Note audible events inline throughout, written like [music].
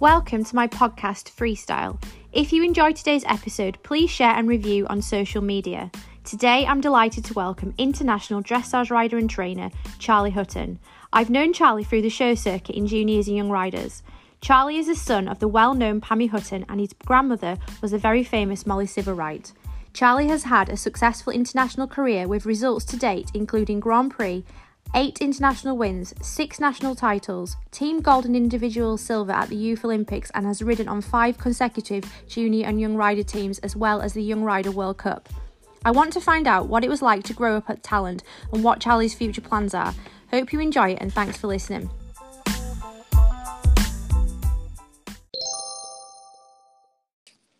Welcome to my podcast, Freestyle. If you enjoyed today's episode, please share and review on social media. Today, I'm delighted to welcome international dressage rider and trainer Charlie Hutton. I've known Charlie through the show circuit in juniors and young riders. Charlie is the son of the well known Pammy Hutton, and his grandmother was the very famous Molly Sivewright. Charlie has had a successful international career with results to date including Grand Prix eight international wins, six national titles, team gold and individual silver at the Youth Olympics, and has ridden on five consecutive junior and young rider teams as well as the Young Rider World Cup. I want to find out what it was like to grow up at Talland and what Charlie's future plans are. Hope you enjoy it and thanks for listening.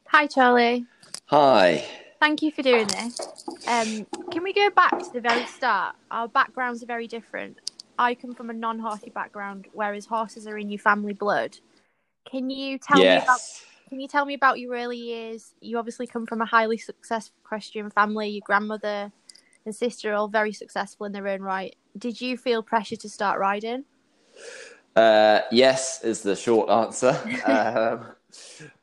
Hi, Charlie. Hi. Thank you for doing this. Um, can we go back to the very start? Our backgrounds are very different. I come from a non-horsey background, whereas horses are in your family blood. Can you tell yes. me about? Can you tell me about your early years? You obviously come from a highly successful Christian family. Your grandmother and sister are all very successful in their own right. Did you feel pressure to start riding? Uh, yes, is the short answer. [laughs] um,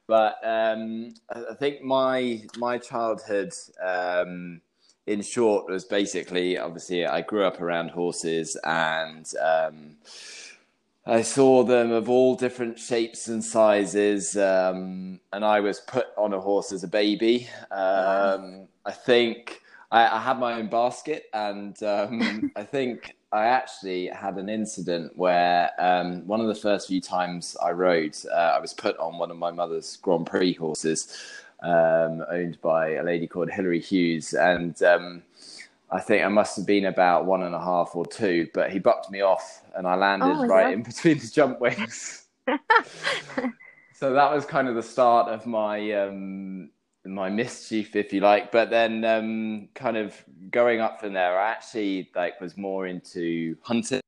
but um, I think my my childhood, um, in short, was basically obviously I grew up around horses and. Um, I saw them of all different shapes and sizes, um, and I was put on a horse as a baby. Um, I think I, I, had my own basket, and um, [laughs] I think I actually had an incident where um, one of the first few times I rode, uh, I was put on one of my mother's Grand Prix horses, um, owned by a lady called Hilary Hughes, and um, I think I must have been about one and a half or two, but he bucked me off, and I landed oh, right in between the jump wings. [laughs] so that was kind of the start of my um, my mischief, if you like. But then, um, kind of going up from there, I actually like was more into hunting,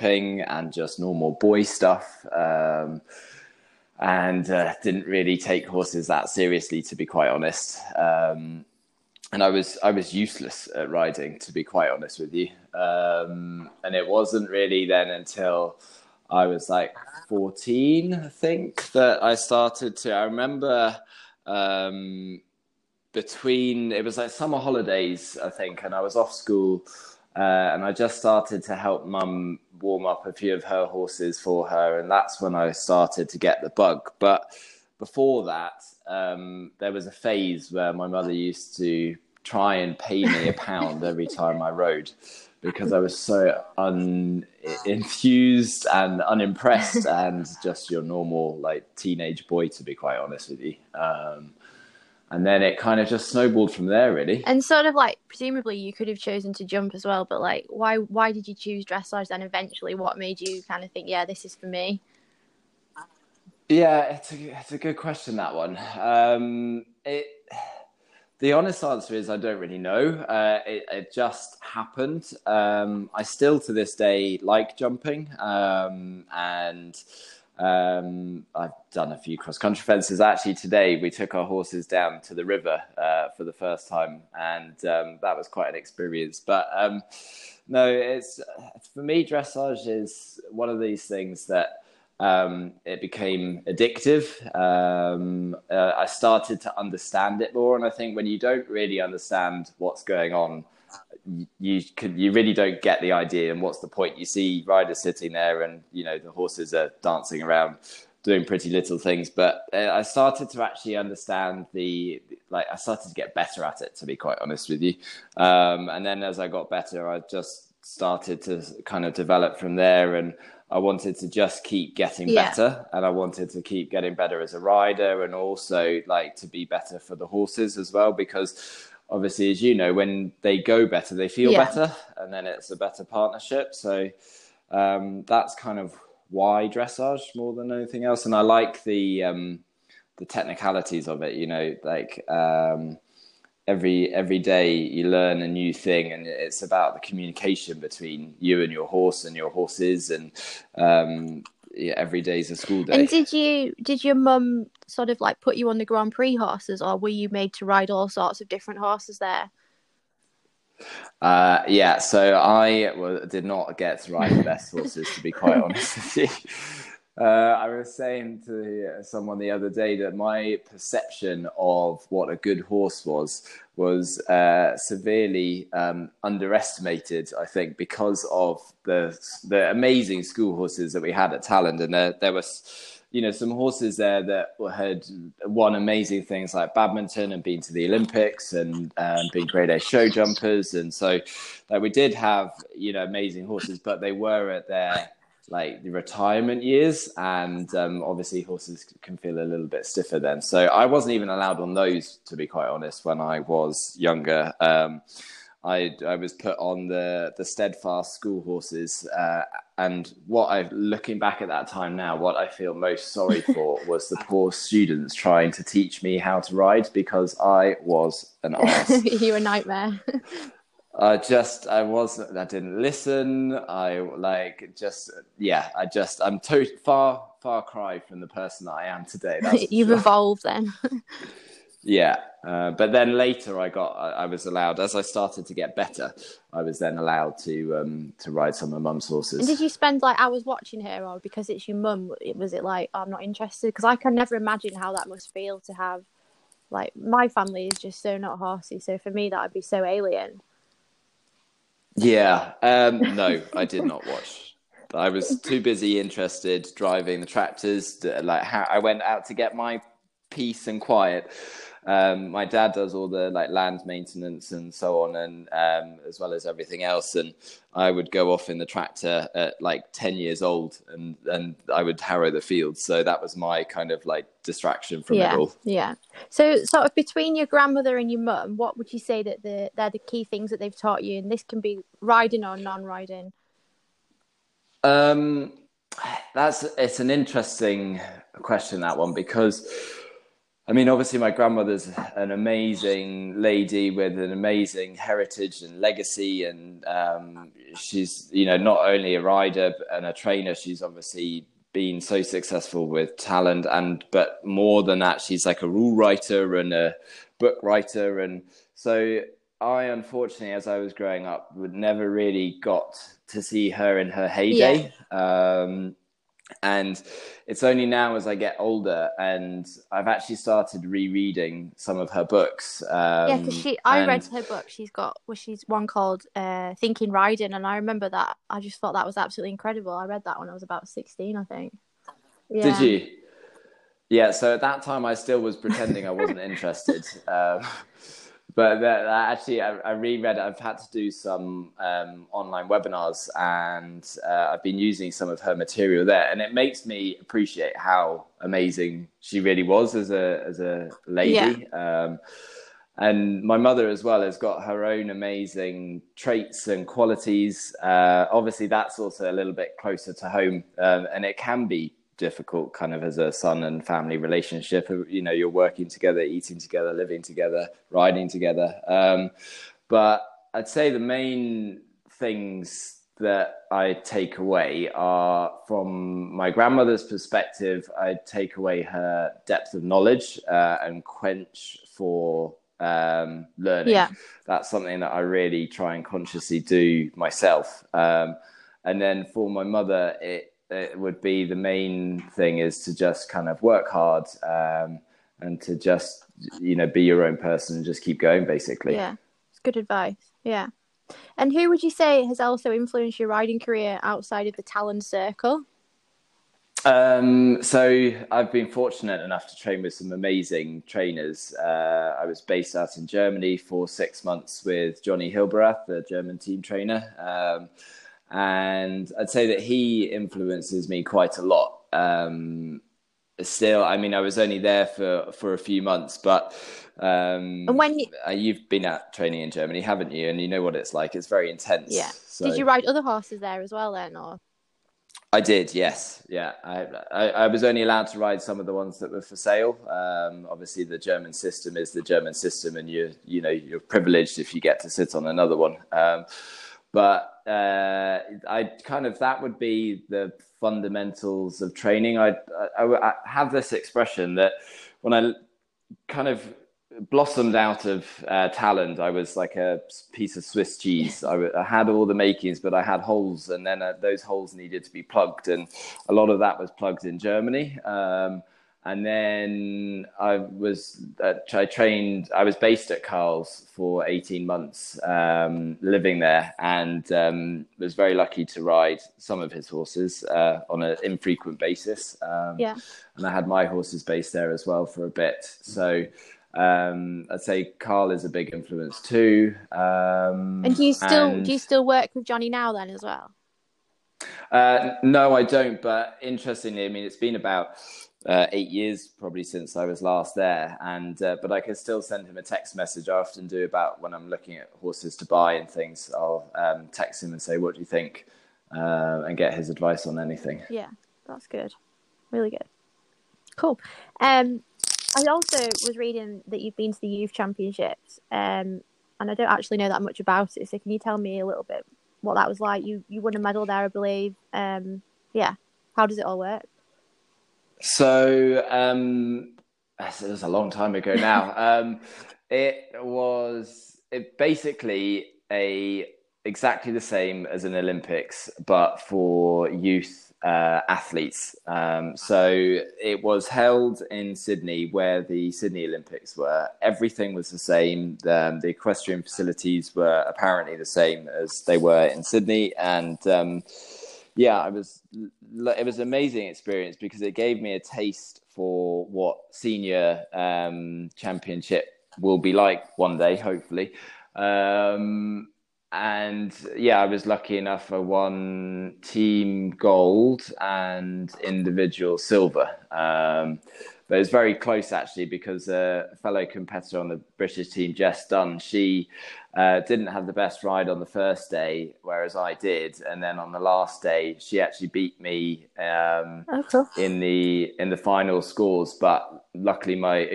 and just normal boy stuff. Um, and uh, didn't really take horses that seriously, to be quite honest. Um, and I was I was useless at riding, to be quite honest with you. Um, and it wasn't really then until I was like 14, I think, that I started to. I remember um, between, it was like summer holidays, I think, and I was off school. Uh, and I just started to help mum warm up a few of her horses for her. And that's when I started to get the bug. But before that, um, there was a phase where my mother used to try and pay me a pound every time I rode because I was so unenthused and unimpressed [laughs] and just your normal like teenage boy to be quite honest with you. Um, and then it kind of just snowballed from there really. And sort of like presumably you could have chosen to jump as well, but like why why did you choose dressage then eventually? What made you kind of think, yeah, this is for me? Yeah, it's a it's a good question that one. Um, it the honest answer is I don't really know. Uh, it, it, just happened. Um, I still to this day like jumping, um, and um, I've done a few cross country fences. Actually, today we took our horses down to the river uh, for the first time, and um, that was quite an experience. But um, no, it's for me dressage is one of these things that um, it became addictive. Um, uh, I started to understand it more, and I think when you don't really understand what's going on, you can you really don't get the idea. And what's the point? You see riders sitting there, and you know the horses are dancing around, doing pretty little things. But uh, I started to actually understand the like. I started to get better at it, to be quite honest with you. Um, and then as I got better, I just started to kind of develop from there and I wanted to just keep getting yeah. better and I wanted to keep getting better as a rider and also like to be better for the horses as well because obviously as you know when they go better they feel yeah. better and then it's a better partnership so um, that's kind of why dressage more than anything else and I like the um, the technicalities of it you know like um, every every day you learn a new thing and it's about the communication between you and your horse and your horses and um yeah, every day is a school day and did you did your mum sort of like put you on the grand prix horses or were you made to ride all sorts of different horses there uh, yeah, so I well, did not get to ride the best horses, to be quite [laughs] honest with you. Uh, I was saying to someone the other day that my perception of what a good horse was was uh, severely um, underestimated. I think because of the the amazing school horses that we had at Talland, and there, there was you know some horses there that had won amazing things like badminton and been to the Olympics and um, been grade A show jumpers, and so like we did have you know amazing horses, but they were at their like the retirement years, and um, obviously horses can feel a little bit stiffer then. So I wasn't even allowed on those, to be quite honest, when I was younger. Um, I, I was put on the the steadfast school horses, uh, and what I looking back at that time now, what I feel most sorry [laughs] for was the poor students trying to teach me how to ride because I was an [laughs] ass. you were a nightmare. [laughs] I just I wasn't I didn't listen. I like just yeah. I just I'm to, far far cry from the person that I am today. [laughs] You've sure. evolved then. [laughs] yeah, uh, but then later I got I, I, was allowed as I started to get better. I was then allowed to um to ride some of mum's horses. And did you spend like hours watching her, or because it's your mum? Was it like oh, I'm not interested? Because I can never imagine how that must feel to have like my family is just so not horsey. So for me that would be so alien. Yeah. Um, [laughs] no, I did not watch. I was too busy interested driving the tractors. To, like how I went out to get my peace and quiet. Um, my dad does all the like land maintenance and so on, and um, as well as everything else. And I would go off in the tractor at like ten years old, and and I would harrow the fields. So that was my kind of like distraction from yeah, it all. Yeah. So sort of between your grandmother and your mum, what would you say that the they're the key things that they've taught you? And this can be riding or non-riding. Um, that's it's an interesting question that one because I mean, obviously, my grandmother's an amazing lady with an amazing heritage and legacy, and um, she's, you know, not only a rider and a trainer. She's obviously been so successful with Talland, and but more than that, she's like a rule writer and a book writer, and so I, unfortunately, as I was growing up, would never really got to see her in her heyday. Yeah. Um, and it's only now as I get older and I've actually started rereading some of her books. Um, yeah, because she, I and... read her book. She's got, well, she's one called uh, Thinking Riding, and I remember that. I just thought that was absolutely incredible. I read that when I was about sixteen, I think. Yeah. Did you? Yeah. So at that time, I still was pretending I wasn't interested. [laughs] Um, but that, that actually, I, I, reread it. I've had to do some um, online webinars, and uh, I've been using some of her material there, and it makes me appreciate how amazing she really was as a as a lady. Yeah. Um, and my mother as well has got her own amazing traits and qualities. Uh, obviously, that's also a little bit closer to home, um, and it can be difficult kind of as a son and family relationship you know you're working together eating together living together riding together. Um, but i'd say the main things that i take away are from my grandmother's perspective i take away her depth of knowledge uh, and quench for um, learning. Yeah. that's something that i really try and consciously do myself. Um, and then for my mother it it would be the main thing is to just kind of work hard um, and to just you know be your own person and just keep going basically yeah it's good advice yeah and who would you say has also influenced your riding career outside of the Talland circle um, so I've been fortunate enough to train with some amazing trainers. Uh, I was based out in Germany for six months with Jonny Hilberath, the German team trainer. Um, and I'd say that he influences me quite a lot. Um, still, I mean, I was only there for for a few months, but um, and when you, uh, you've been at training in Germany, haven't you? And you know what it's like. It's very intense. Yeah. So. Did you ride other horses there as well, then, or? I did, yes, yeah. I, I, I, was only allowed to ride some of the ones that were for sale. Um, obviously, the German system is the German system, and you you know you're privileged if you get to sit on another one. Um, but uh, I kind of that would be the fundamentals of training. I, I, I have this expression that when I kind of blossomed out of uh, Talland. I was like a piece of Swiss cheese. I, had all the makings, but I had holes, and then uh, those holes needed to be plugged, and a lot of that was plugged in Germany. Um, and then I was uh, I trained. I was based at Carl's for eighteen months, um, living there, and um, was very lucky to ride some of his horses uh, on an infrequent basis. Um, yeah, and I had my horses based there as well for a bit. So um, I'd say Carl is a big influence too. Um, and do you still and, do you still work with Jonny now then as well? Uh, no, I don't. But interestingly, I mean, it's been about uh, eight years probably since I was last there, and uh, but I can still send him a text message. I often do about when I'm looking at horses to buy and things. I'll um, text him and say, "What do you think?" Uh, and get his advice on anything. Yeah, that's good. Really good. Cool. Um, I also was reading that you've been to the youth championships, um, and I don't actually know that much about it. So can you tell me a little bit what that was like? You you won a medal there, I believe. Um, yeah. How does it all work? So um, it was a long time ago now. [laughs] um, it was it basically a exactly the same as an Olympics, but for youth uh, athletes. Um, so it was held in Sydney, where the Sydney Olympics were. Everything was the same. Um, the equestrian facilities were apparently the same as they were in Sydney, and um, yeah, I was. It was an amazing experience because it gave me a taste for what senior um, championship will be like one day, hopefully. Um, and yeah, I was lucky enough. I won team gold and individual silver. Um, but it was very close actually because a fellow competitor on the British team, Jess Dunn, she uh, didn't have the best ride on the first day, whereas I did, and then on the last day, she actually beat me um, oh, cool. in the in the final scores. But luckily, my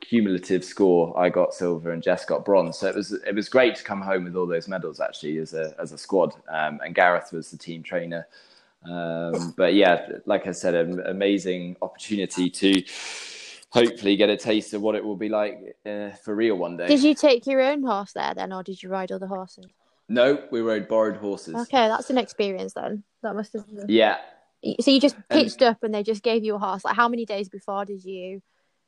cumulative score, I got silver and Jess got bronze. So it was it was great to come home with all those medals actually as a as a squad. Um, and Gareth was the team trainer. Um, but yeah, like I said, an amazing opportunity to hopefully get a taste of what it will be like uh, for real one day. Did you take your own horse there then, or did you ride other horses? No, we rode borrowed horses. Okay, that's an experience then. That must have. Been... Yeah. So you just pitched and, up and they just gave you a horse. Like how many days before did you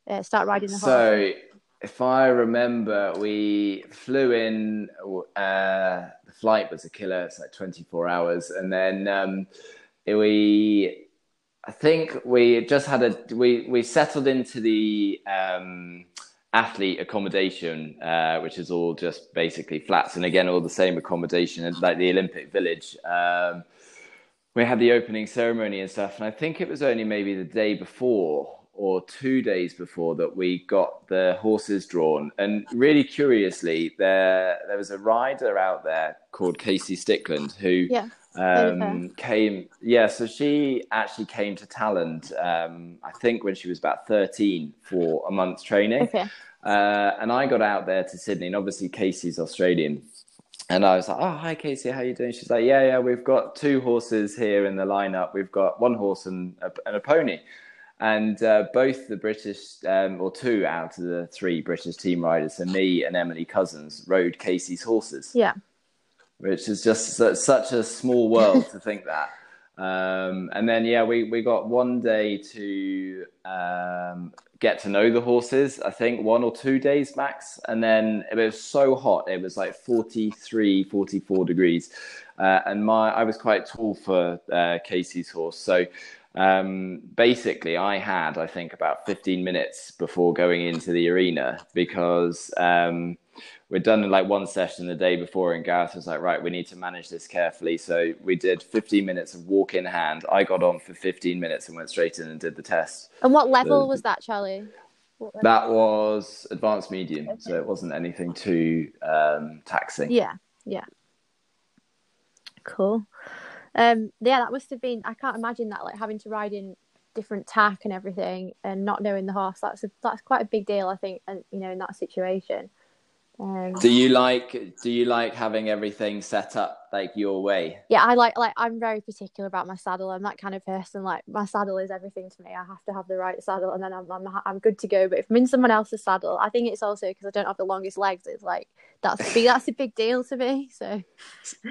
uh, start riding the horse? So, if I remember, we flew in. Uh, the flight was a killer. It's like twenty four hours, and then um, we I think we just had a we we settled into the um, athlete accommodation, uh, which is all just basically flats, and again all the same accommodation like the Olympic Village. Um, we had the opening ceremony and stuff, and I think it was only maybe the day before or two days before that we got the horses drawn. And really curiously, there there was a rider out there called Casey Stickland who yeah um, came yeah so she actually came to Talland um, I think when she was about 13 for a month's training. Okay. uh, and I got out there to Sydney and obviously Casey's Australian. And I was like oh hi Casey how you doing? She's like yeah yeah we've got two horses here in the lineup. We've got one horse and a, and a pony. And uh, both the British, um, or two out of the three British team riders, so me and Emily Cousins, rode Casey's horses. Yeah which is just such a small world to think that. Um, and then yeah, we we got one day to um, get to know the horses. I think one or two days max, and then it was so hot. It was like 43, 44 degrees, uh, and my I was quite tall for uh, Casey's horse, so. Um, basically, I had, I think, about 15 minutes before going into the arena because um, we'd done like one session the day before, and Gareth was like, right, we need to manage this carefully. So we did 15 minutes of walk in hand. I got on for 15 minutes and went straight in and did the test. And what level the, was that, Charlie? That was advanced medium, okay. so it wasn't anything too um, taxing. Yeah, yeah. Cool. Um, yeah, that must have been. I can't imagine that, like having to ride in different tack and everything, and not knowing the horse. That's a, that's quite a big deal, I think. And you know, in that situation. Um, do you like do you like having everything set up like your way? Yeah, I like like I'm very particular about my saddle. I'm that kind of person. Like my saddle is everything to me. I have to have the right saddle, and then I'm I'm, I'm good to go. But if I'm in someone else's saddle, I think it's also because I don't have the longest legs. It's like that's big, that's a big deal to me. So,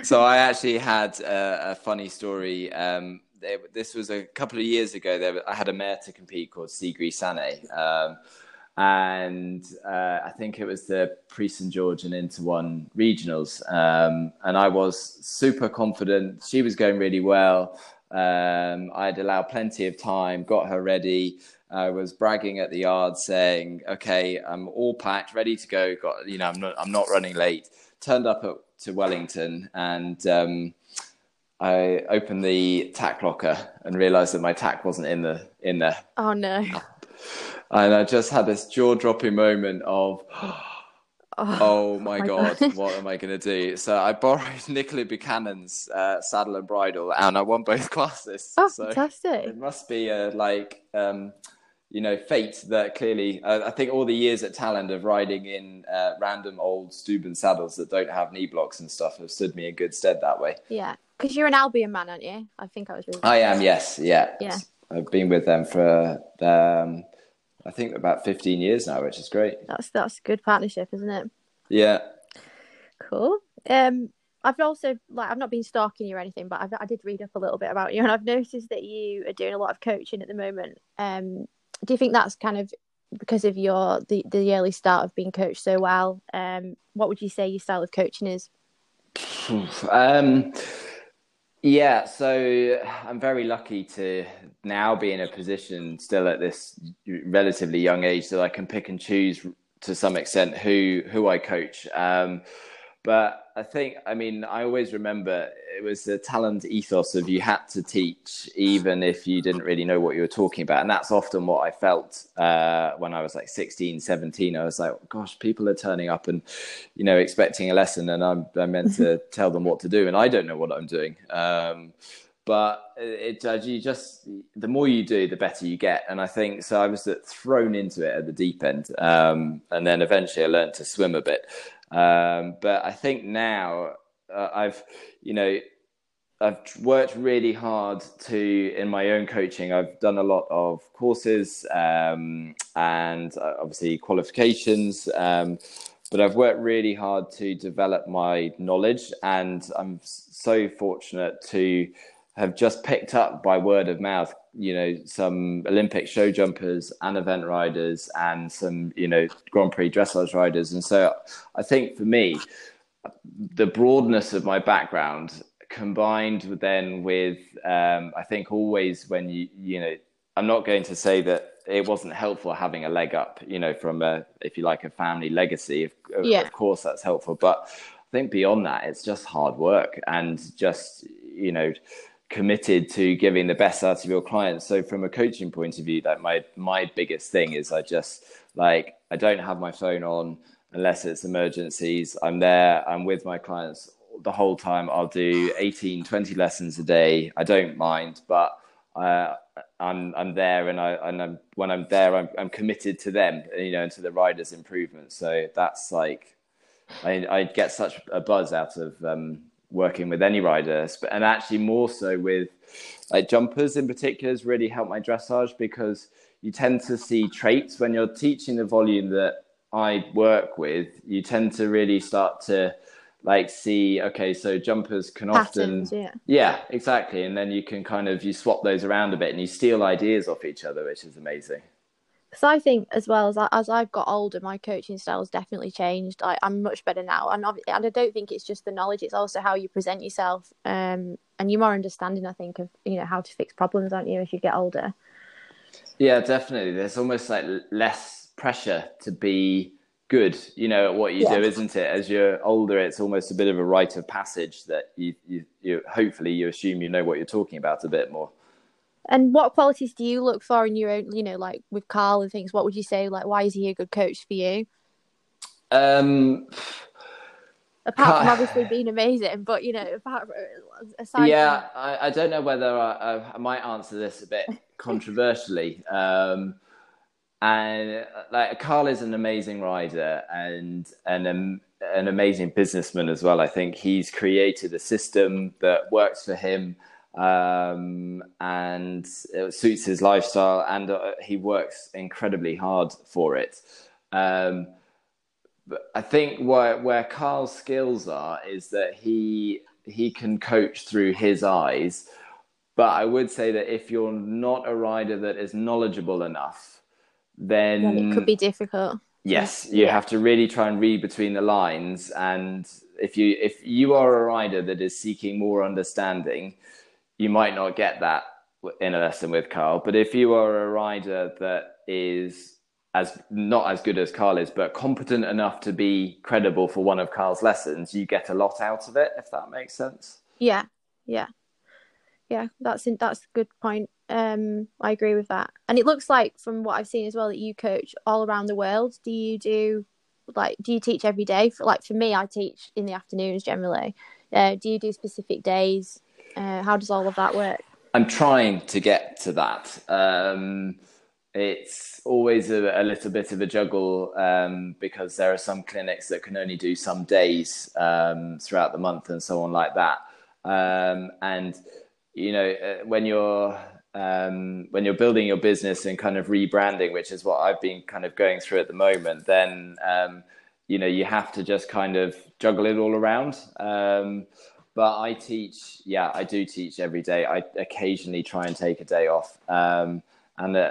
so I actually had a, a funny story. Um, this was a couple of years ago. There, I had a mare to compete called Sigri Sane. Um, and uh, I think it was the Prix St George and Inter One regionals, um, and I was super confident. She was going really well. Um, I'd allowed plenty of time, got her ready. I was bragging at the yard, saying, "Okay, I'm all packed, ready to go. Got you know, I'm not, I'm not running late." Turned up at, to Wellington, and um, I opened the tack locker and realised that my tack wasn't in the in there. Oh no! And I just had this jaw dropping moment of, [gasps] oh, oh [laughs] my, my god, god, [laughs] what am I going to do? So I borrowed [laughs] Nicola Buchanan's uh, saddle and bridle, and I won both classes. Oh, so fantastic! It must be a, like. Um, you know, fate that clearly, uh, I think all the years at Talland of riding in uh, random old Stübben saddles that don't have knee blocks and stuff have stood me in good stead that way. Yeah, because you're an Albion man, aren't you? I think I was. Really I am. Yes. Yeah. Yeah. I've been with them for um, I think about 15 years now, which is great. That's that's a good partnership, isn't it? Yeah. Cool. Um, I've also like I've not been stalking you or anything, but I've, I did read up a little bit about you, and I've noticed that you are doing a lot of coaching at the moment. Um, do you think that's kind of because of your the the early start of being coached so well? Um, what would you say your style of coaching is? [sighs] um, yeah, so I'm very lucky to now be in a position still at this relatively young age that I can pick and choose to some extent who who I coach. Um, but I think, I mean, I always remember it was the Talland ethos of you had to teach even if you didn't really know what you were talking about. And that's often what I felt uh, when I was like 16, 17. I was like, gosh, people are turning up and, you know, expecting a lesson and I'm, I'm meant to [laughs] tell them what to do. And I don't know what I'm doing. Um, but it, it, you just the more you do, the better you get. And I think so. I was thrown into it at the deep end, um, and then eventually I learned to swim a bit. Um, but I think now uh, I've, you know, I've worked really hard to in my own coaching. I've done a lot of courses um, and uh, obviously qualifications, um, but I've worked really hard to develop my knowledge, and I'm so fortunate to have just picked up by word of mouth, you know, some Olympic show jumpers and event riders and some, you know, Grand Prix dressage riders. And so I think for me, the broadness of my background combined then with, um, I think always when you, you know, I'm not going to say that it wasn't helpful having a leg up, you know, from a, if you like, a family legacy. Of, yeah. of course, that's helpful. But I think beyond that, it's just hard work and just, you know, committed to giving the best out of your clients. So from a coaching point of view, that my my biggest thing is I just like I don't have my phone on unless it's emergencies. I'm there, I'm with my clients the whole time. I'll do 18, 20 lessons a day. I don't mind, but uh, I'm I'm there, and I and I'm, when I'm there, I'm I'm committed to them, you know, and to the riders' improvement. So that's like I I get such a buzz out of um, working with any rider, and actually more so with like jumpers in particular has really helped my dressage because you tend to see traits when you're teaching the volume that I work with. You tend to really start to like see okay so jumpers can Patterns, often yeah. yeah exactly and then you can kind of you swap those around a bit and you steal ideas off each other which is amazing because I think as well as I, as I've got older, my coaching style has definitely changed. I, am much better now, and, and I don't think it's just the knowledge; it's also how you present yourself, um, and you're more understanding. I think of you know how to fix problems, aren't you, as you get older? Yeah, definitely. There's almost like less pressure to be good, you know, at what you yeah. do, isn't it? As you're older, it's almost a bit of a rite of passage that you, you, you hopefully you assume you know what you're talking about a bit more. And what qualities do you look for in your own, you know, like with Carl and things? What would you say, like, why is he a good coach for you? Um, apart from obviously being amazing, but you know, apart aside. Yeah, from... I, I don't know whether I, I, might answer this a bit [laughs] controversially. um, and like Carl is an amazing rider and and um, an amazing businessman as well. I think he's created a system that works for him um, and it suits his lifestyle, and uh, he works incredibly hard for it. Um, but I think where where Carl's skills are is that he he can coach through his eyes. But I would say that if you're not a rider that is knowledgeable enough, then, then it could be difficult. Yes, you yeah. have to really try and read between the lines. And if you if you are a rider that is seeking more understanding, you might not get that in a lesson with Carl. But if you are a rider that is as not as good as Carl is, but competent enough to be credible for one of Carl's lessons, you get a lot out of it. If that makes sense. Yeah, yeah, yeah. That's in, that's a good point. Um, I agree with that. And it looks like from what I've seen as well that you coach all around the world. Do you do like do you teach every day? For, like for me, I teach in the afternoons generally. Uh, do you do specific days? Uh, how does all of that work? I'm trying to get to that. Um, it's always a, a, little bit of a juggle um, because there are some clinics that can only do some days um, throughout the month and so on like that. Um, and you know, uh, when you're um, when you're building your business and kind of rebranding, which is what I've been kind of going through at the moment, then um, you know you have to just kind of juggle it all around. But I teach, yeah, I do teach every day. I occasionally try and take a day off, um, and uh,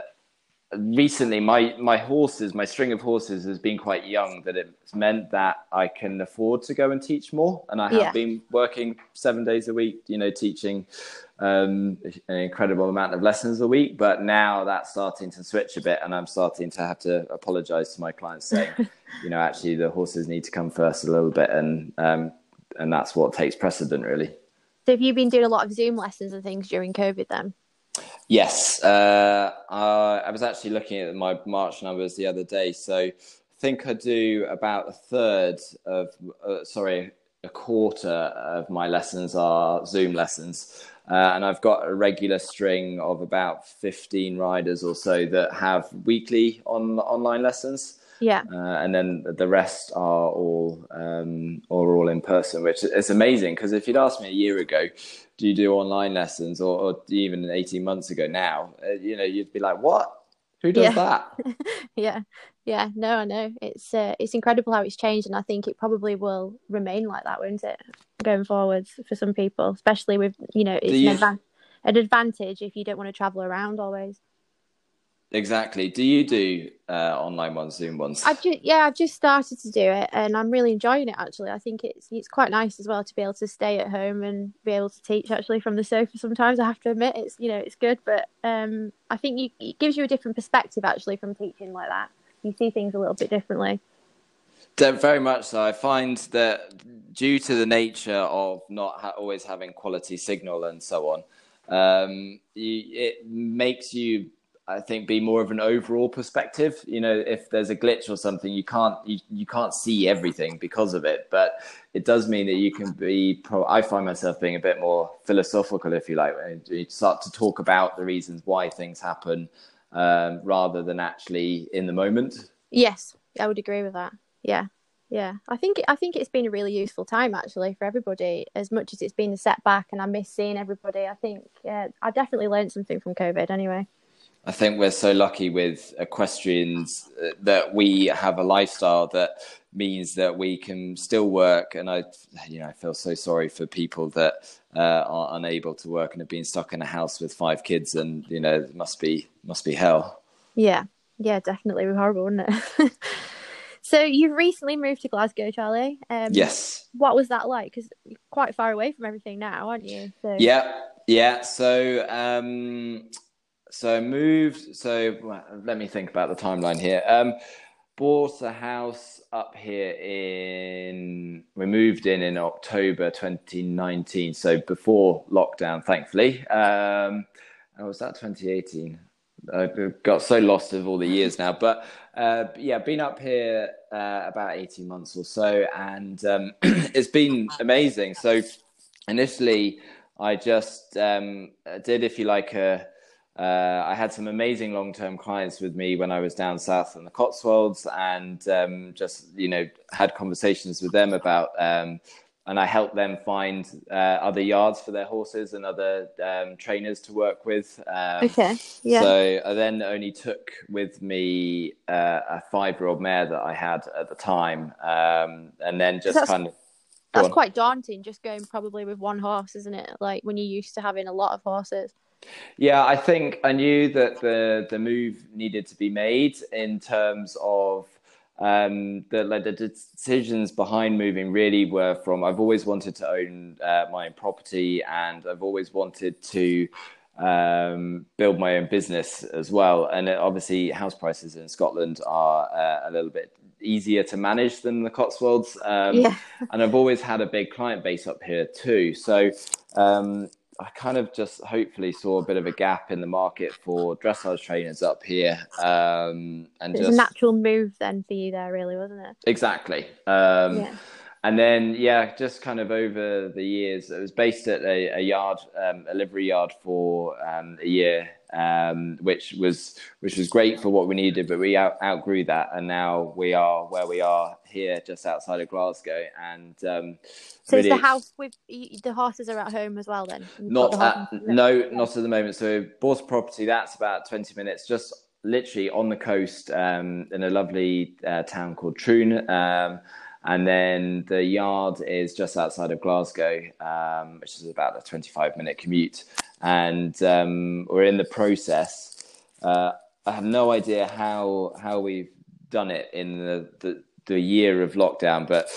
recently my my horses, my string of horses, has been quite young. That it's meant that I can afford to go and teach more, and I have yeah. been working seven days a week. You know, teaching um, an incredible amount of lessons a week. But now that's starting to switch a bit, and I'm starting to have to apologize to my clients, saying, [laughs] you know, actually the horses need to come first a little bit, and um, and that's what takes precedent, really. So, have you been doing a lot of Zoom lessons and things during COVID then? Yes, uh, I was actually looking at my March numbers the other day. So, I think I do about a third of, uh, sorry, a quarter of my lessons are Zoom lessons. Uh, and I've got a regular string of about 15 riders or so that have weekly on online lessons. Yeah. Uh, and then the rest are all um, are all in person, which is amazing because if you'd asked me a year ago, do you do online lessons or, or even 18 months ago now, uh, you know, you'd be like, what? Who does yeah. that? [laughs] yeah. Yeah, no, I know. It's uh, it's incredible how it's changed and I think it probably will remain like that, won't it? Going forward for some people, especially with, you know, it's you... an, an advantage if you don't want to travel around always. Exactly. Do you do uh, online ones, Zoom ones? I've just, yeah, I've just started to do it, and I'm really enjoying it. Actually, I think it's it's quite nice as well to be able to stay at home and be able to teach actually from the sofa. Sometimes I have to admit it's you know it's good, but um, I think you, it gives you a different perspective actually from teaching like that. You see things a little bit differently. Very much so. I find that due to the nature of not ha- always having quality signal and so on, um, you, it makes you I think be more of an overall perspective. You know, if there's a glitch or something, you can't you, you can't see everything because of it. But it does mean that you can be. Pro- I find myself being a bit more philosophical, if you like. You start to talk about the reasons why things happen um, rather than actually in the moment. Yes, I would agree with that. Yeah, yeah. I think I think it's been a really useful time actually for everybody. As much as it's been a setback, and I miss seeing everybody. I think yeah, I definitely learned something from COVID anyway. I think we're so lucky with equestrians uh, that we have a lifestyle that means that we can still work. And I, you know, I feel so sorry for people that uh, are unable to work and have been stuck in a house with five kids, and you know, it must be must be hell. Yeah, yeah, definitely horrible, wouldn't it? [laughs] so you've recently moved to Glasgow, Charlie. Um, yes. What was that like? Because you're quite far away from everything now, aren't you? So... Yeah, yeah. So. Um, so moved. So well, let me think about the timeline here. Um, bought a house up here in. We moved in in October 2019, so before lockdown, thankfully. Um, oh, was that 2018? I've got so lost of all the years now, but uh, yeah, been up here uh, about 18 months or so, and um, [clears throat] it's been amazing. So initially, I just um, did, if you like, a uh, I had some amazing long term clients with me when I was down south in the Cotswolds, and um, just you know had conversations with them about. Um, and I helped them find uh, other yards for their horses and other um, trainers to work with. Um, okay. Yeah. So I then only took with me uh, a five-year-old mare that I had at the time, um, and then just kind of. That's quite daunting, just going probably with one horse, isn't it? Like when you're used to having a lot of horses. Yeah, I think I knew that the the move needed to be made in terms of um, the like the decisions behind moving really were from I've always wanted to own uh, my own property and I've always wanted to um, build my own business as well. And it, obviously, house prices in Scotland are uh, a little bit easier to manage than the Cotswolds. Um, yeah. and I've always had a big client base up here too. So um, I kind of just hopefully saw a bit of a gap in the market for dressage trainers up here. Um, and it's just... a natural move then for you there, really, wasn't it? Exactly. Um, yeah. And then, yeah, just kind of over the years, it was based at a, a yard, um, a livery yard for um, a year um, which was which was great for what we needed, but we out, outgrew that, and now we are where we are here, just outside of Glasgow. And um, so, really, is the house with the horses are at home as well? Then not at, no, not at the moment. So bought a property that's about twenty minutes, just literally on the coast um, in a lovely uh, town called Troon. Um, and then the yard is just outside of Glasgow, um, which is about a 25 minute commute and um, we're in the process. Uh, I have no idea how how we've done it in the, the, the year of lockdown, but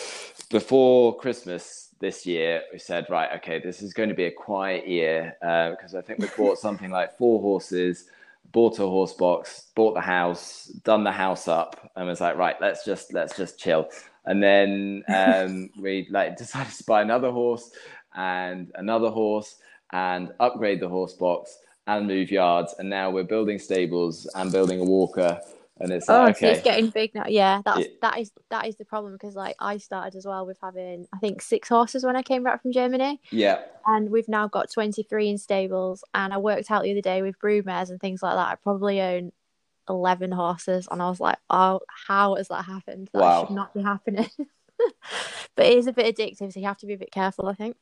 before Christmas this year, we said, right, okay, this is going to be a quiet year because uh, I think we bought [laughs] something like four horses, bought a horse box, bought the house, done the house up, and was like, right, let's just let's just chill. And then um, we like decided to buy another horse and another horse and upgrade the horse box and move yards. And now we're building stables and building a walker. And it's oh, like, okay. so it's getting big now. Yeah, that's yeah. that is that is the problem because like I started as well with having I think six horses when I came back from Germany. Yeah, and we've now got twenty three in stables. And I worked out the other day with brood mares and things like that. I probably own 11 horses and I was like, oh, how has that happened? That wow. should not be happening. [laughs] but it is a bit addictive, so you have to be a bit careful, I think.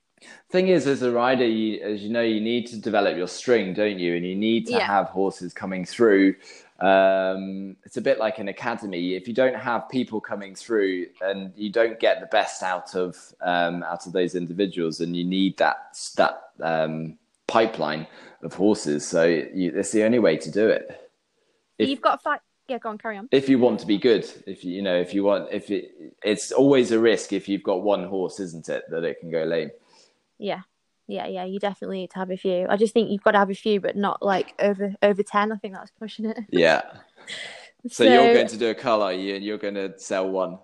Thing is, as a rider, you, as you know, you need to develop your string, don't you? And you need to yeah. have horses coming through. Um, it's a bit like an academy. If you don't have people coming through, and you don't get the best out of um, out of those individuals, and you need that that um, pipeline of horses. So you, that's the only way to do it. If, You've got five yeah, go on, carry on. If you want to be good, if you, you know, if you want, if it, it's always a risk if you've got one horse, isn't it, that it can go lame. Yeah, yeah, yeah. You definitely need to have a few. I just think you've got to have a few, but not like over over ten. I think that's pushing it. [laughs] Yeah. so, so you're going to do a colour, you and you're going to sell one.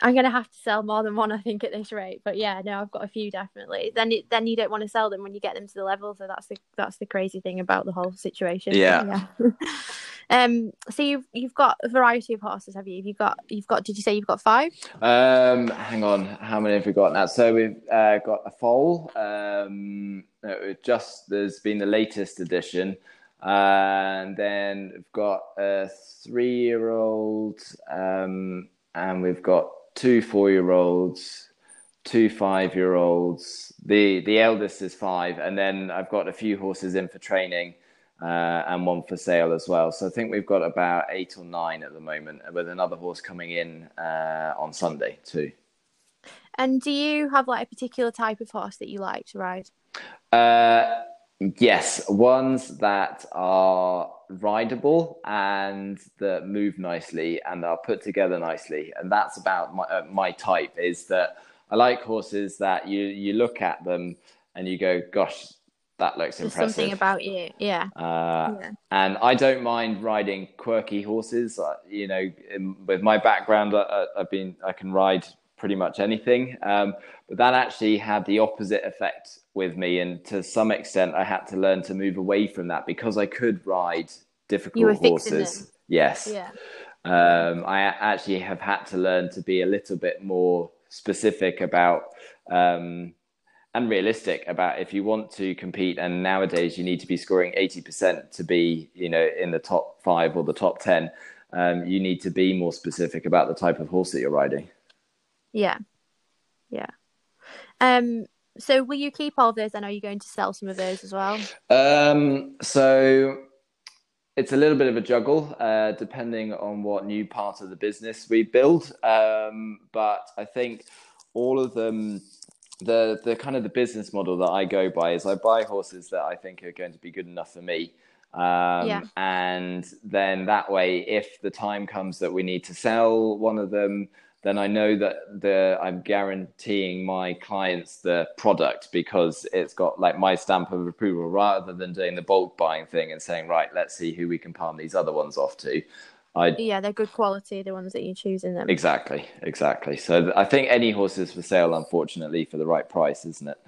I'm gonna have to sell more than one, I think, at this rate. But yeah, no, I've got a few definitely. Then, it, then you don't want to sell them when you get them to the level. So that's the that's the crazy thing about the whole situation. Yeah. [laughs] yeah. [laughs] um. So you've you've got a variety of horses, have you? You've got you've got. Did you say you've got five? Um. Hang on. How many have we got now? So we've uh, got a foal. Um. Just there's been the latest edition. and then we've got a three-year-old, um, and we've got two four year olds, two five year olds. The the eldest is five, and then I've got a few horses in for training. Uh, and one for sale as well. So I think we've got about eight or nine at the moment, with another horse coming in uh, on Sunday too. And do you have like a particular type of horse that you like to ride? Uh, Yes, ones that are rideable and that move nicely and are put together nicely. And that's about my, uh, my type is that I like horses that you, you look at them and you go, gosh, that looks There's impressive. Something about you, yeah. Uh, yeah. And I don't mind riding quirky horses. Uh, you know, in, with my background, I, have been I can ride pretty much anything. Um, but that actually had the opposite effect with me, and to some extent, I had to learn to move away from that because I could ride difficult horses. Yes. Yeah. Um, I actually have had to learn to be a little bit more specific about um, and realistic about if you want to compete. And nowadays, you need to be scoring eighty percent to be, you know, in the top five or the top ten. Um, you need to be more specific about the type of horse that you're riding. Yeah, yeah. Um, so will you keep all those? And are you going to sell some of those as well? Um, so it's a little bit of a juggle, uh, depending on what new part of the business we build. Um, but I think all of them, the the kind of the business model that I go by is I buy horses that I think are going to be good enough for me. Um, yeah. And then that way, if the time comes that we need to sell one of them, then I know that the I'm guaranteeing my clients the product because it's got like my stamp of approval rather than doing the bulk buying thing and saying right let's see who we can palm these other ones off to. I, yeah, they're good quality. The ones that you choose in them. Exactly, exactly. So I think any horses for sale, unfortunately, for the right price, isn't it?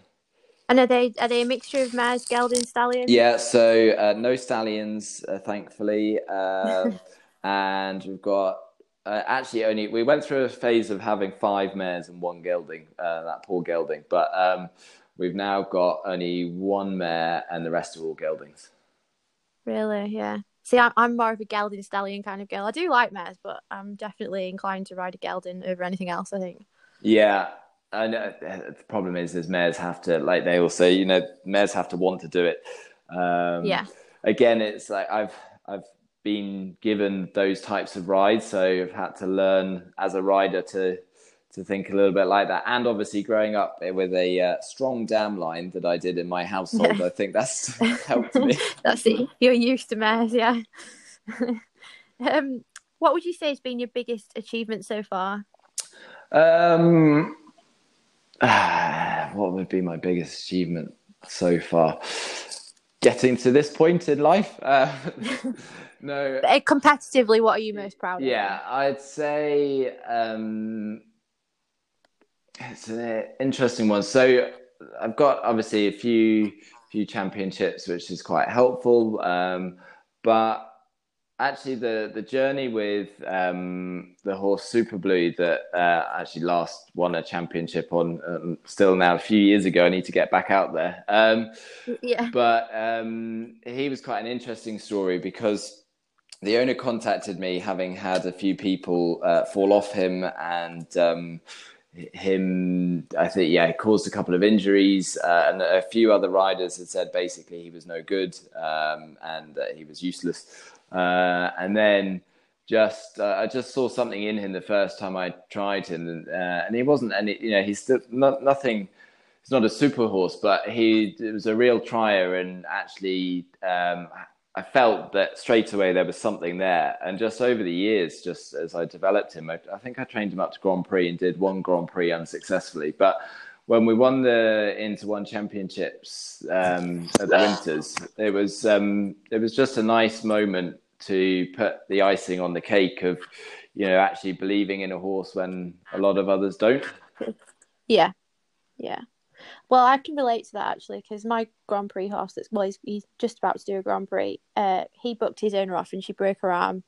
And are they are they a mixture of mares, geldings, stallions? Yeah, so uh, no stallions, uh, thankfully, uh, [laughs] and we've got uh, actually only we went through a phase of having five mares and one gelding. Uh, that poor gelding, but um, we've now got only one mare and the rest are all geldings. Really? Yeah. See, I'm, I'm more of a gelding stallion kind of girl. I do like mares, but I'm definitely inclined to ride a gelding over anything else. I think. Yeah, and uh, the problem is, is mares have to like they also, you know, mares have to want to do it. Um, yeah. Again, it's like I've I've been given those types of rides, so I've had to learn as a rider to to think a little bit like that. And obviously, growing up with a uh, strong dam line that I did in my household, yeah. I think that's [laughs] [laughs] helped me. that's it. You're used to mares, yeah. [laughs] um, what would you say has been your biggest achievement so far? Um, [sighs] what would be my biggest achievement so far? Getting to this point in life. Uh, no. Uh, competitively, what are you most proud of? Yeah, I'd say um, it's an interesting one. So I've got obviously a few few championships, which is quite helpful. Um, but actually, the the journey with um, the horse Super Blue that uh, actually last won a championship on um, still now a few years ago. I need to get back out there. Um, yeah. But um, he was quite an interesting story because the owner contacted me, having had a few people uh, fall off him and um, him, I think, yeah, he caused a couple of injuries, uh, and a few other riders had said basically he was no good um, and that he was useless. Uh, and then just uh, I just saw something in him the first time I tried him, and, uh, and he wasn't, and you know, he's still not, nothing. He's not a super horse, but he was a real trier, and actually um, I felt that straight away there was something there. And just over the years, just as I developed him, I, I, think I trained him up to Grand Prix and did one Grand Prix unsuccessfully. But when we won the Inter One Championships um, at the Winters, it was um, it was just a nice moment to put the icing on the cake of, you know, actually believing in a horse when a lot of others don't. [laughs] Yeah, yeah. Well, I can relate to that actually because my Grand Prix horse, that's well, he's, he's just about to do a Grand Prix. Uh, he booked his owner off and she broke her arm.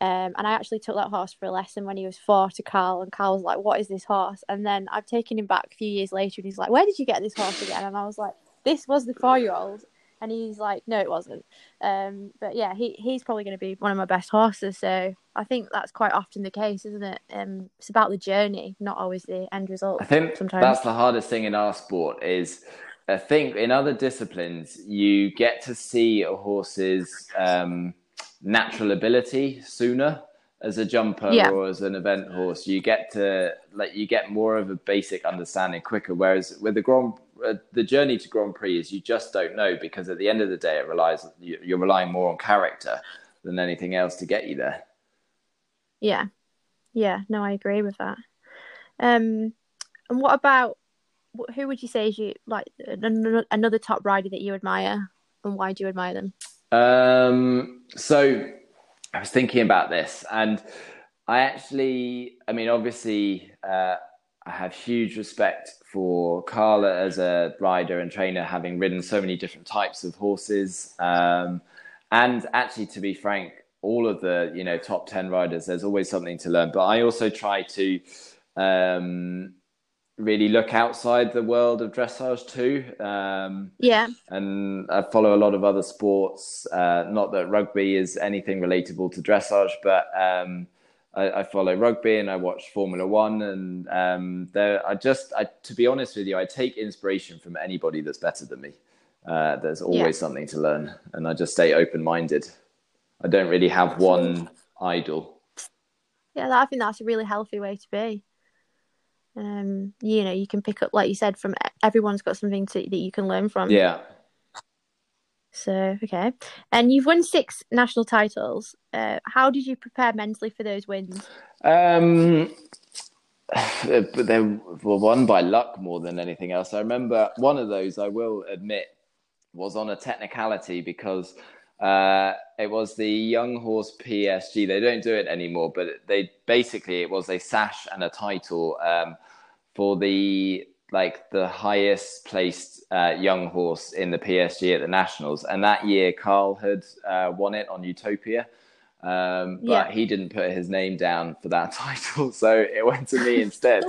Um, and I actually took that horse for a lesson when he was four to Carl, and Carl was like, "What is this horse?" And then I've taken him back a few years later, and he's like, "Where did you get this horse again?" And I was like, "This was the four-year-old." And he's like, no, it wasn't. Um, but yeah, he he's probably going to be one of my best horses. So I think that's quite often the case, isn't it? Um, it's about the journey, not always the end result. I think sometimes. that's the hardest thing in our sport is. I think in other disciplines you get to see a horse's um, natural ability sooner as a jumper yeah. or as an event horse. You get to like you get more of a basic understanding quicker. Whereas with the Grand uh, the journey to Grand Prix is you just don't know because at the end of the day, it relies you're relying more on character than anything else to get you there. Yeah, yeah, no, I agree with that. Um, and what about who would you say is you like another top rider that you admire, and why do you admire them? Um, so I was thinking about this, and I actually, I mean, obviously, uh, I have huge respect for Carla as a rider and trainer, having ridden so many different types of horses. Um, and actually, to be frank, all of the you know top ten riders, there's always something to learn. But I also try to um, really look outside the world of dressage too. Um, yeah. And I follow a lot of other sports. Uh, not that rugby is anything relatable to dressage, but um, I, I, follow rugby and I watch Formula One. And um, there, I just, I, to be honest with you, I take inspiration from anybody that's better than me. Uh, there's always yeah. something to learn, and I just stay open minded. I don't really have one idol. Yeah, I think that's a really healthy way to be um, you know, you can pick up, like you said, from everyone's got something to, that you can learn from. Yeah. So okay, and you've won six national titles. Uh, how did you prepare mentally for those wins? Um, [sighs] they were won by luck more than anything else. I remember one of those. I will admit was on a technicality because uh, it was the Young Horse PSG. They don't do it anymore, but they basically it was a sash and a title um, for the like the highest placed uh, young horse in the PSG at the Nationals. And that year, Carl had uh, won it on Utopia. Um, but yeah. he didn't put his name down for that [laughs] title, so it went to me instead.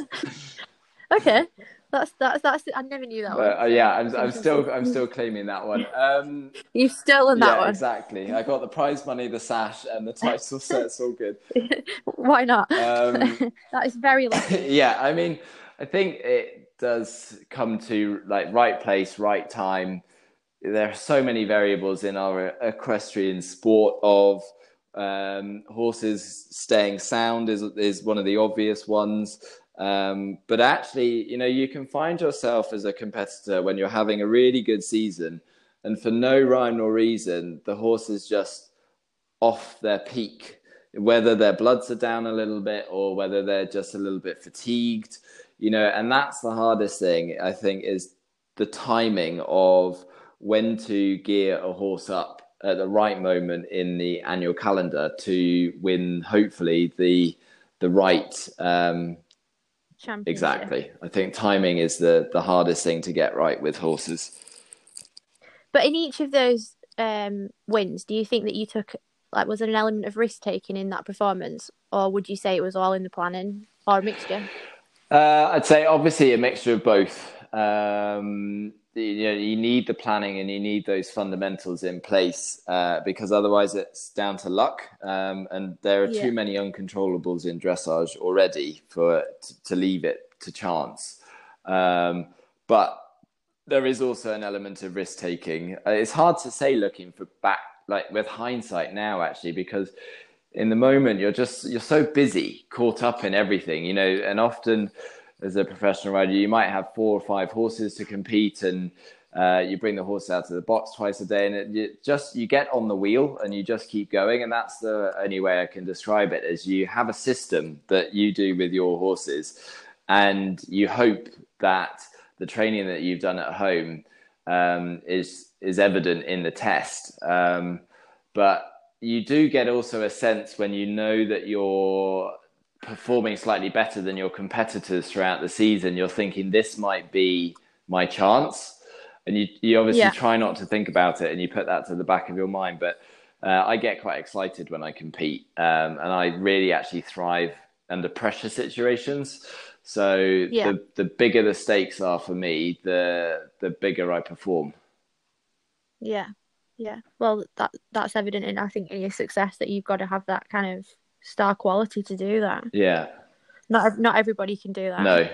[laughs] okay. That's that's that's. I never knew that. But, uh, yeah, I'm I'm still I'm still claiming that one. Um, You've stolen that yeah, one. Exactly. I got the prize money, the sash, and the title, so it's all good. [laughs] Why not? Um, that is very lucky. yeah, I mean, I think it does come to like right place, right time. There are so many variables in our equestrian sport of um, horses staying sound is is one of the obvious ones. Um, but actually, you know, you can find yourself as a competitor when you're having a really good season, and for no rhyme or reason, the horse is just off their peak. Whether their bloods are down a little bit or whether they're just a little bit fatigued, you know, and that's the hardest thing I think is the timing of when to gear a horse up at the right moment in the annual calendar to win, hopefully the the right um. Exactly. I think timing is the the hardest thing to get right with horses. But in each of those um, wins, do you think that you took like was there an element of risk taking in that performance, or would you say it was all in the planning or a mixture? Uh, I'd say obviously a mixture of both. Um, you know you need the planning and you need those fundamentals in place uh, because otherwise it's down to luck um, and there are yeah. too many uncontrollables in dressage already for to, to leave it to chance um, but there is also an element of risk taking uh, it's hard to say looking for back like with hindsight now actually because in the moment you're just you're so busy caught up in everything you know and often as a professional rider, you might have four or five horses to compete, and uh, you bring the horse out to the box twice a day, and it, you just you get on the wheel and you just keep going, and that's the only way I can describe it. Is you have a system that you do with your horses, and you hope that the training that you've done at home um, is is evident in the test, um, but you do get also a sense when you know that you're performing slightly better than your competitors throughout the season, you're thinking this might be my chance. And you, you obviously yeah. try not to think about it and you put that to the back of your mind. But uh, I get quite excited when I compete. Um, and I really actually thrive under pressure situations. So yeah. the, the bigger the stakes are for me, the the bigger I perform. Yeah. Yeah. Well that that's evident in I think in your success that you've got to have that kind of star quality to do that. Yeah. Not not everybody can do that. No.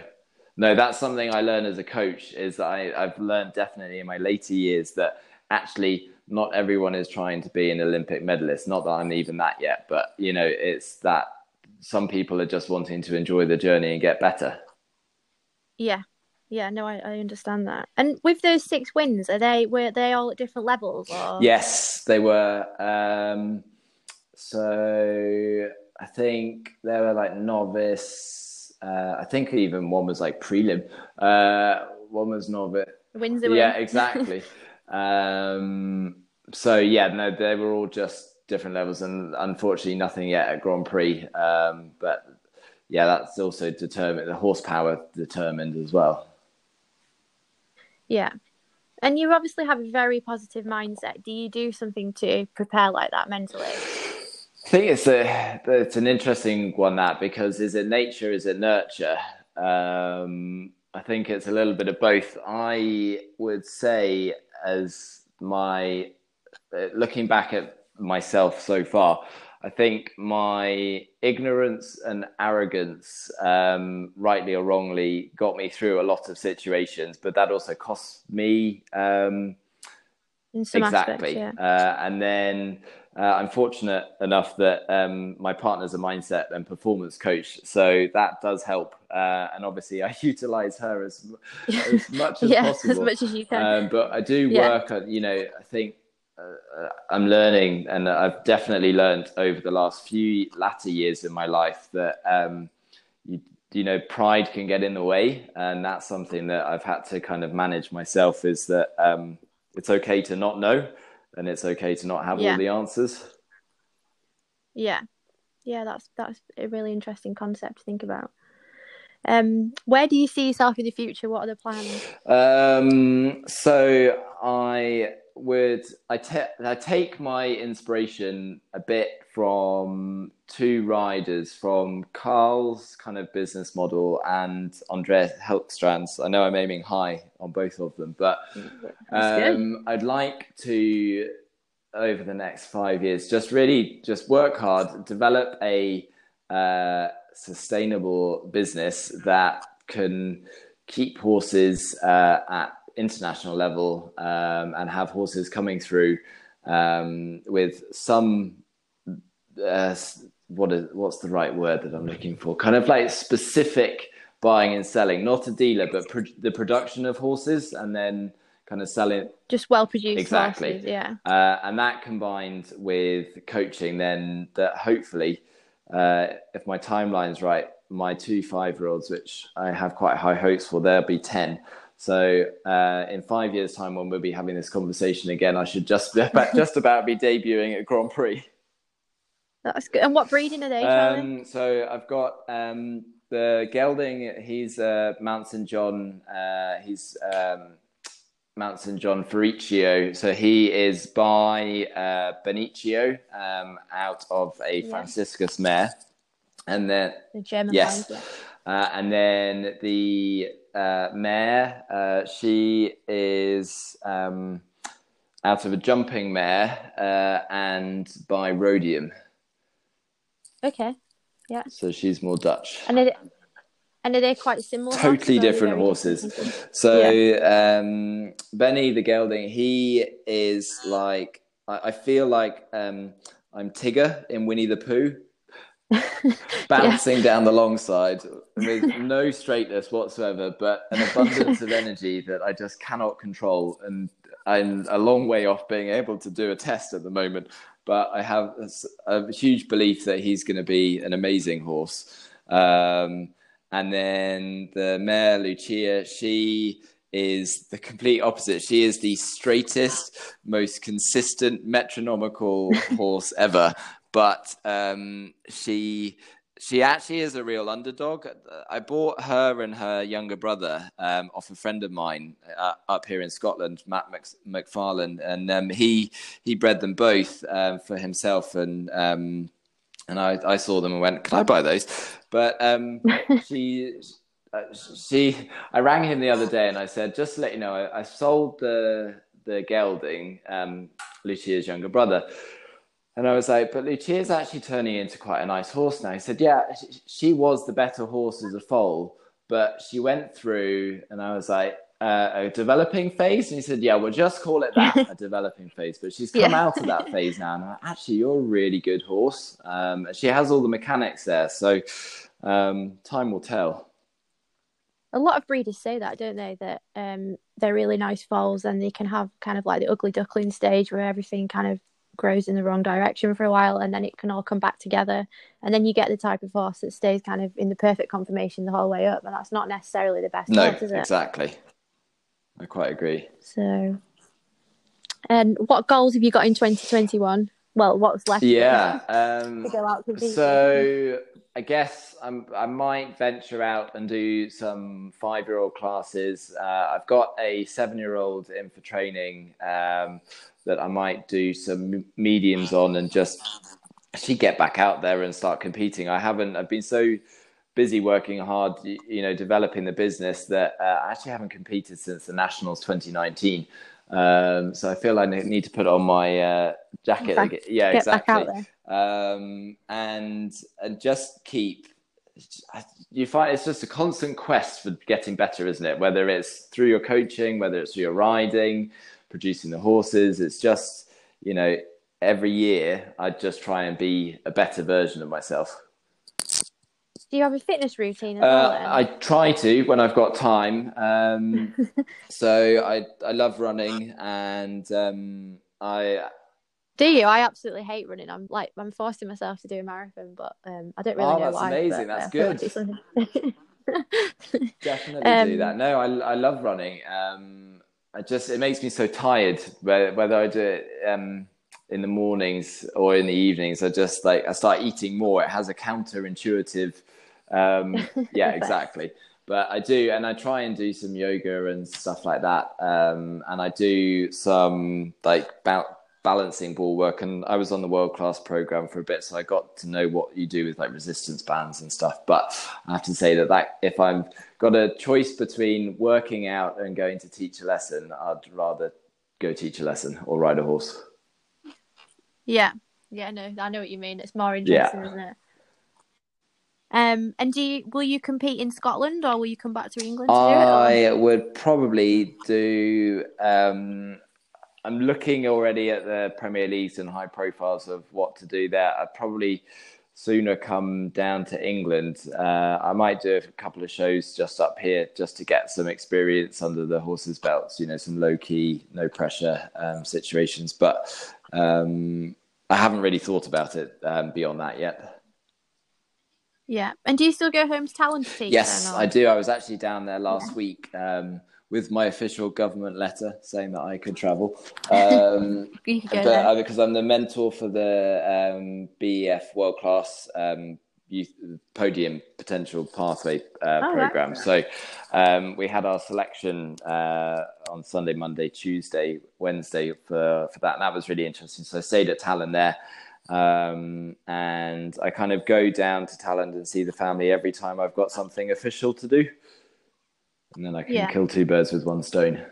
No, that's something I learned as a coach is that I, I've learned definitely in my later years that actually not everyone is trying to be an Olympic medalist. Not that I'm even that yet, but you know, it's that some people are just wanting to enjoy the journey and get better. Yeah. Yeah, no, I, I understand that. And with those six wins, are they were they all at different levels? Or? Yes, they were. Um, so I think there were like novice. Uh, I think even one was like prelim. Uh, one was novice. Windsor. Yeah, exactly. [laughs] um, so yeah, no, they were all just different levels, and unfortunately, nothing yet at Grand Prix. Um, but yeah, that's also determined. The horsepower determined as well. Yeah. And you obviously have a very positive mindset. Do you do something to prepare like that mentally? I think it's a it's an interesting one that because is it nature, is it nurture? Um, I think it's a little bit of both. I would say, as my uh, looking back at myself so far, I think my ignorance and arrogance, um, rightly or wrongly, got me through a lot of situations, but that also cost me. Um, exactly. Aspects, yeah. uh, and then uh, I'm fortunate enough that um, my partner's a mindset and performance coach, so that does help. Uh, and obviously, I [laughs] utilize her as, as much [laughs] as yeah, possible, as much as you can. Um, but I do work on, you know, I think uh, I'm learning, and I've definitely learned over the last few latter years in my life that um, you, you know pride can get in the way, and that's something that I've had to kind of manage myself. Is that um, it's okay to not know and it's okay to not have yeah. all the answers. Yeah. Yeah, that's that's a really interesting concept to think about. Um, where do you see yourself in the future? What are the plans? Um, so I would I, te- I take my inspiration a bit from two riders from Carl's kind of business model and Andreas Helgstrands. I know I'm aiming high on both of them, but um, I'd like to over the next five years just really just work hard, develop a uh, sustainable business that can keep horses uh, at international level um, and have horses coming through um, with some uh, what is what's the right word that I'm looking for? Kind of like specific buying and selling, not a dealer, but pro- the production of horses, and then kind of selling just well produced exactly. horses, yeah. Uh, and that combined with coaching then that hopefully uh, if my timeline's right my two five year olds which i have quite high hopes for they'll be 10 so uh, in five years' time, when we'll be having this conversation again, I should just [laughs] just about be debuting at Grand Prix. That's good. And what breeding are they? Um, so I've got um, the gelding. He's uh, Mount St John. Uh, he's um, Mount St John Ferruccio. So he is by uh, Benicio um, out of a yeah. Franciscus mare, and then the German yes, uh, and then the uh, mare. Uh, she is um, out of a jumping mare uh, and by Rhodium. Okay. Yeah. So she's more Dutch. And are they, and are they quite similar? Totally different horses. Different so yeah. um, Benny the gelding, he is like I, I feel like um, I'm Tigger in Winnie the Pooh. [laughs] bouncing yeah. down the long side with no straightness whatsoever, but an abundance of [laughs] energy that I just cannot control. And I'm a long way off being able to do a test at the moment, but I have a, a huge belief that he's going to be an amazing horse. Um, and then the mare Lucia, she is the complete opposite. She is the straightest, most consistent, metronomical [laughs] horse ever but um, she she actually is a real underdog. I bought her and her younger brother um, off a friend of mine uh, up here in Scotland, Matt McFarlane, and um, he he bred them both um, for himself, and um, and I, I, saw them and went, "Can I buy those?" But um, [laughs] she. Uh, she, I rang him the other day and I said, just to let you know, I, I sold the the gelding, um, Lucia's younger brother, and I was like, but Lucia's actually turning into quite a nice horse now. He said, yeah, she was the better horse as a foal, but she went through, and I was like, uh, a developing phase. And he said, yeah, we'll just call it that, a [laughs] developing phase. But she's come yeah. out of that [laughs] phase now. And I'm like, actually, you're a really good horse. Um, she has all the mechanics there. So um, time will tell. A lot of breeders say that, don't they? That um, they're really nice foals and they can have kind of like the ugly duckling stage where everything kind of grows in the wrong direction for a while and then it can all come back together. And then you get the type of horse that stays kind of in the perfect conformation the whole way up and that's not necessarily the best no horse, exactly. I quite agree. So and what goals have you got in 2021 well what's left yeah [laughs] um, to go out so I guess I'm, i might venture out and do some five year old classes. Uh, I've got a seven year old in for training um, that I might do some mediums on and just actually get back out there and start competing. I haven't. I've been so busy working hard, you know, developing the business that uh, I actually haven't competed since the Nationals 2019. Um, so I feel I need to put on my uh, jacket. Back, yeah, exactly. Um, and and just keep. You find it's just a constant quest for getting better, isn't it? Whether it's through your coaching, whether it's through your riding, producing the horses. It's just you know every year I just try and be a better version of myself. Do you have a fitness routine as uh? I try to when I've got time. Um, [laughs] so I I love running, and um, I. Do you? I absolutely hate running. I'm like I'm forcing myself to do a marathon, but um, I don't really oh, know that's why. amazing. But, that's uh, good. [laughs] Definitely Um, do that. No, I I love running. Um, I just it makes me so tired. Whether I do it um, in the mornings or in the evenings, I just like I start eating more. It has a counterintuitive um, [laughs] yeah, exactly. But I do, and I try and do some yoga and stuff like that. Um, and I do some like ba- balancing ball work. And I was on the world class program for a bit, so I got to know what you do with like resistance bands and stuff. But I have to say that that if I've got a choice between working out and going to teach a lesson, I'd rather go teach a lesson or ride a horse. Yeah, yeah, no, I know what you mean. It's more interesting, Yeah. isn't it? Um, and do you will you compete in Scotland or will you come back to England to? I would probably do. Um, I'm looking already at the Premier Leagues and high profiles of what to do there. I'd probably sooner come down to England. Uh, I might do a couple of shows just up here just to get some experience under the horses' belts. You know, some low key, no pressure um, situations. But um, I haven't really thought about it um, beyond that yet. Yeah. And do you still go home to Talland to teach? Yes, I do. I was actually down there last week um, with my official government letter saying that I could travel. Um, [laughs] You could go but, uh, because I'm the mentor for the um, BEF World Class um, Youth Podium Potential Pathway uh, Oh, program. right. So um, we had our selection uh, on Sunday, Monday, Tuesday, Wednesday for, for that. And that was really interesting. So I stayed at Talland there. Um, and I kind of go down to Talland and see the family every time I've got something official to do. And then I can Yeah. kill two birds with one stone.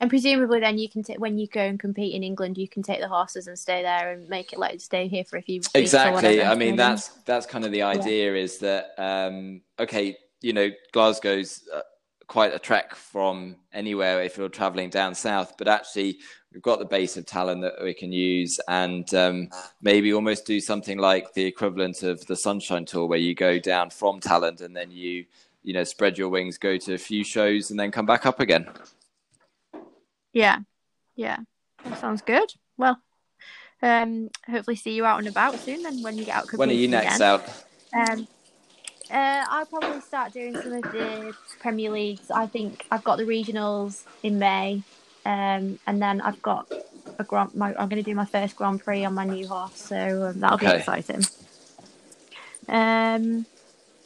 And presumably, then you can take when you go and compete in England, you can take the horses and stay there and make it like stay here for a few Exactly. I mean, that's that's kind of the idea is that um, okay, you know, Glasgow's uh, quite a trek from anywhere if you're traveling down south, but actually we've got the base of Talland that we can use, and um, maybe almost do something like the equivalent of the Sunshine Tour, where you go down from Talland and then you you know spread your wings, go to a few shows, and then come back up again. Yeah, yeah, that sounds good. Well, um, hopefully see you out and about soon. Then when you get out, When are you next again. out? Um, uh, I'll probably start doing some of the Premier Leagues. I think I've got the regionals in May, um, and then I've got a grand. My, I'm going to do my first Grand Prix on my new horse, so um, that'll be exciting. Um,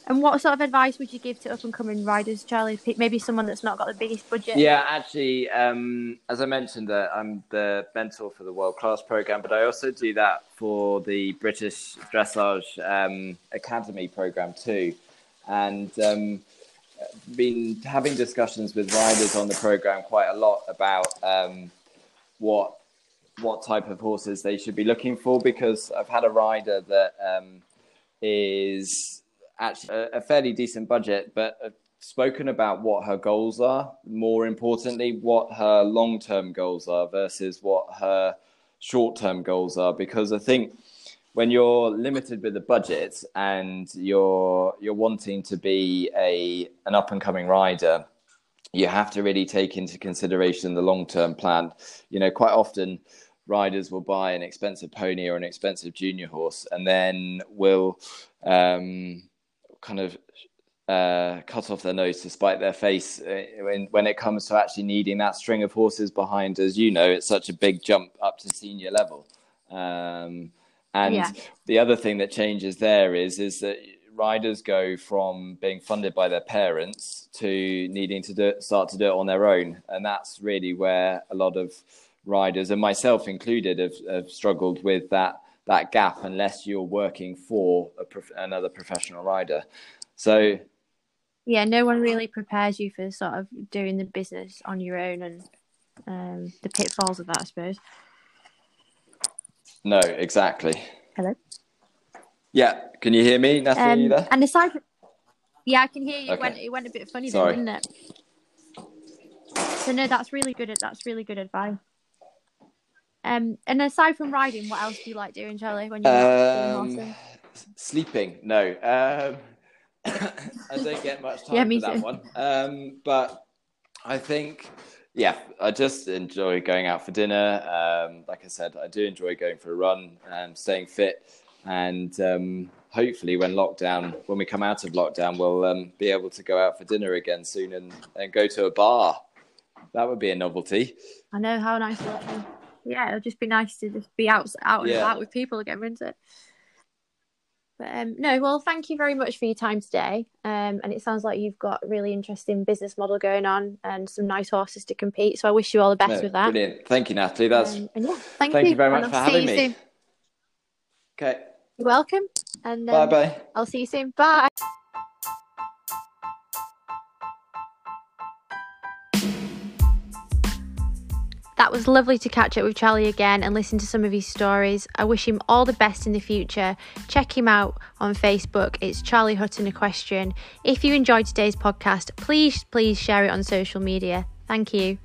and what sort of advice would you give to up and coming riders, Charlie? Maybe someone that's not got the biggest budget. Yeah, actually, um, as I mentioned, uh, I'm the mentor for the World Class program, but I also do that for the British Dressage um, Academy program too. And um, been having discussions with riders on the program quite a lot about um, what what type of horses they should be looking for because I've had a rider that um, is actually a, a fairly decent budget, but uh, spoken about what her goals are. More importantly, what her long term goals are versus what her short term goals are. Because I think when you're limited with the budget and you're you're wanting to be a an up and coming rider, you have to really take into consideration the long term plan. You know, quite often riders will buy an expensive pony or an expensive junior horse and then will um, kind of uh, cut off their nose to spite their face uh, when, when it comes to actually needing that string of horses behind. As you know, it's such a big jump up to senior level. Um, and Yeah. the other thing that changes there is is that riders go from being funded by their parents to needing to do, start to do it on their own, and that's really where a lot of riders, and myself included, have, have struggled with that that gap unless you're working for prof- another professional rider. So yeah, no one really prepares you for sort of doing the business on your own and um, the pitfalls of that, I suppose. No, exactly. Hello. Yeah, can you hear me, Natalie? Um. And aside, from... yeah, I can hear you. Okay. It went, it went a bit funny, Sorry. didn't it? So no, that's really good. That's really good advice. Um, and aside from riding, what else do you like doing, Charlie? When you're um, sleeping? No, um, [coughs] I don't get much time yeah, for that too. one. Um, but I think, yeah, I just enjoy going out for dinner. Um, like I said, I do enjoy going for a run and staying fit. And um, hopefully, when lockdown, when we come out of lockdown, we'll um, be able to go out for dinner again soon and, and go to a bar. That would be a novelty. I know how nice. Yeah, it'll just be nice to just be out, out and yeah. about with people again, wouldn't it? But um, no, well, thank you very much for your time today. Um, and it sounds like you've got a really interesting business model going on and some nice horses to compete. So I wish you all the best no, with that. Brilliant. Thank you, Natalie. That's um, yeah, thank, thank you. you very much for having me. Soon. Okay. You're welcome. And um, bye bye. I'll see you soon. Bye. That was lovely to catch up with Charlie again and listen to some of his stories. I wish him all the best in the future. Check him out on Facebook. It's Charlie Hutton Equestrian. If you enjoyed today's podcast, please, please share it on social media. Thank you.